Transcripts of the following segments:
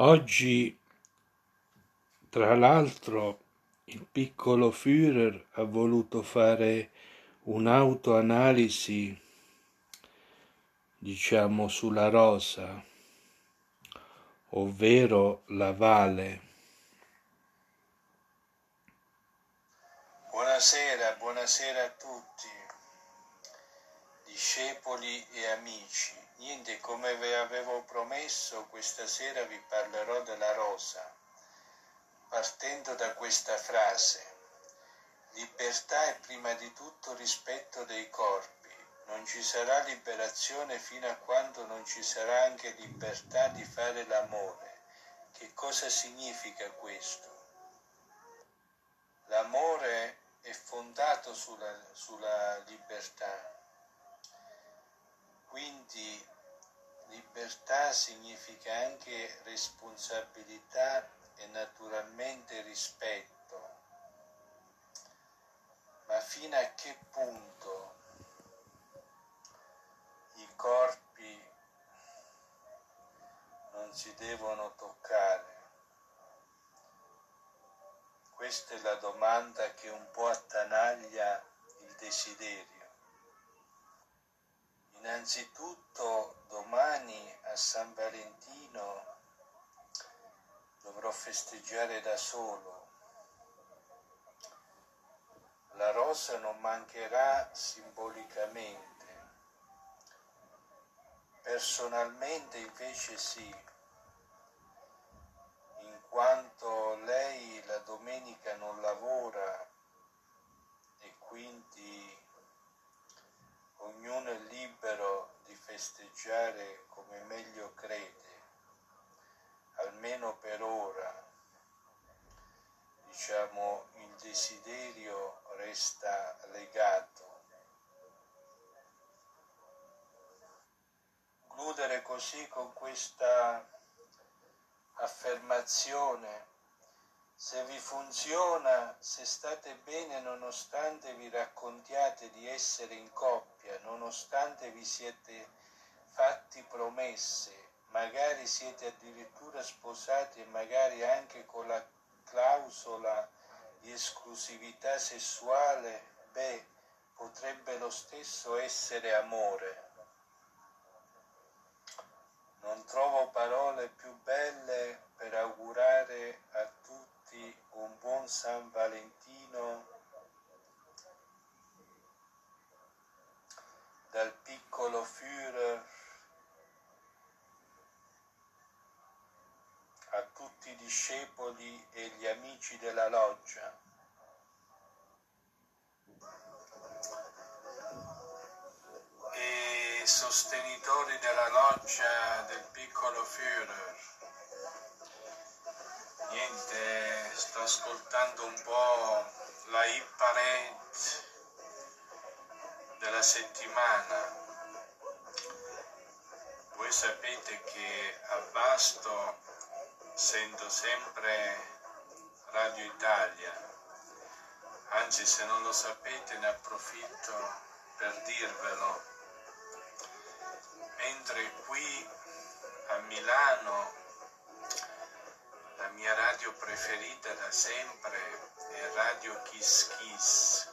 Oggi, tra l'altro, il piccolo Führer ha voluto fare un'autoanalisi, diciamo, sulla rosa, ovvero la Vale. Buonasera, buonasera a tutti, discepoli e amici. Niente, come vi avevo promesso, questa sera vi parlerò della rosa, partendo da questa frase. Libertà è prima di tutto rispetto dei corpi. Non ci sarà liberazione fino a quando non ci sarà anche libertà di fare l'amore. Che cosa significa questo? L'amore è fondato sulla, sulla libertà quindi libertà significa anche responsabilità e naturalmente rispetto. Ma fino a che punto i corpi non si devono toccare? Questa è la domanda che un po' attanaglia il desiderio. Innanzitutto domani a San Valentino dovrò festeggiare da solo. La rosa non mancherà simbolicamente. Personalmente invece sì, in quanto festeggiare come meglio crede, almeno per ora. Diciamo, il desiderio resta legato. Concludere così con questa affermazione se vi funziona, se state bene nonostante vi raccontiate di essere in coppia, nonostante vi siete fatti promesse, magari siete addirittura sposati e magari anche con la clausola di esclusività sessuale, beh, potrebbe lo stesso essere amore. Non trovo parole più belle per augurare a tutti un buon San Valentino dal piccolo Führer a tutti i discepoli e gli amici della loggia. e sostenitori della loggia del piccolo Führer niente, sto ascoltando un po' la parade della settimana. Voi sapete che a Basto sento sempre Radio Italia, anzi se non lo sapete ne approfitto per dirvelo, mentre qui a Milano la mia radio preferita da sempre è Radio Kiss Kiss.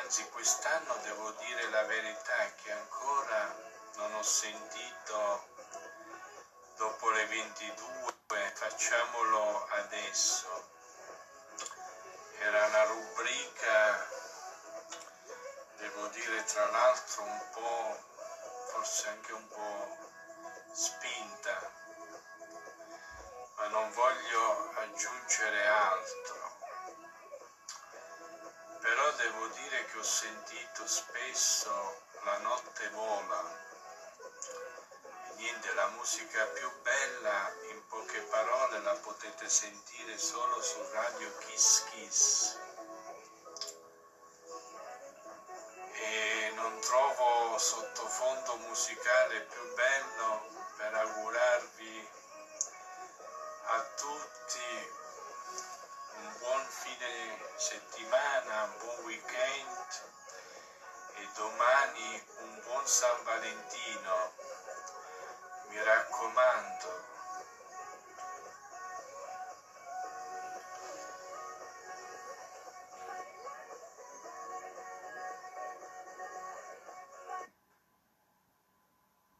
Anzi, quest'anno devo dire la verità che ancora non ho sentito dopo le 22, facciamolo adesso. Era una rubrica, devo dire tra l'altro un po', forse anche un po' spinta ma non voglio aggiungere altro. Però devo dire che ho sentito spesso la notte vola. Niente, la musica più bella, in poche parole, la potete sentire solo su Radio Kiss Kiss. E non trovo sottofondo musicale più bello per augurarvi a tutti un buon fine settimana, un buon weekend e domani un buon San Valentino mi raccomando.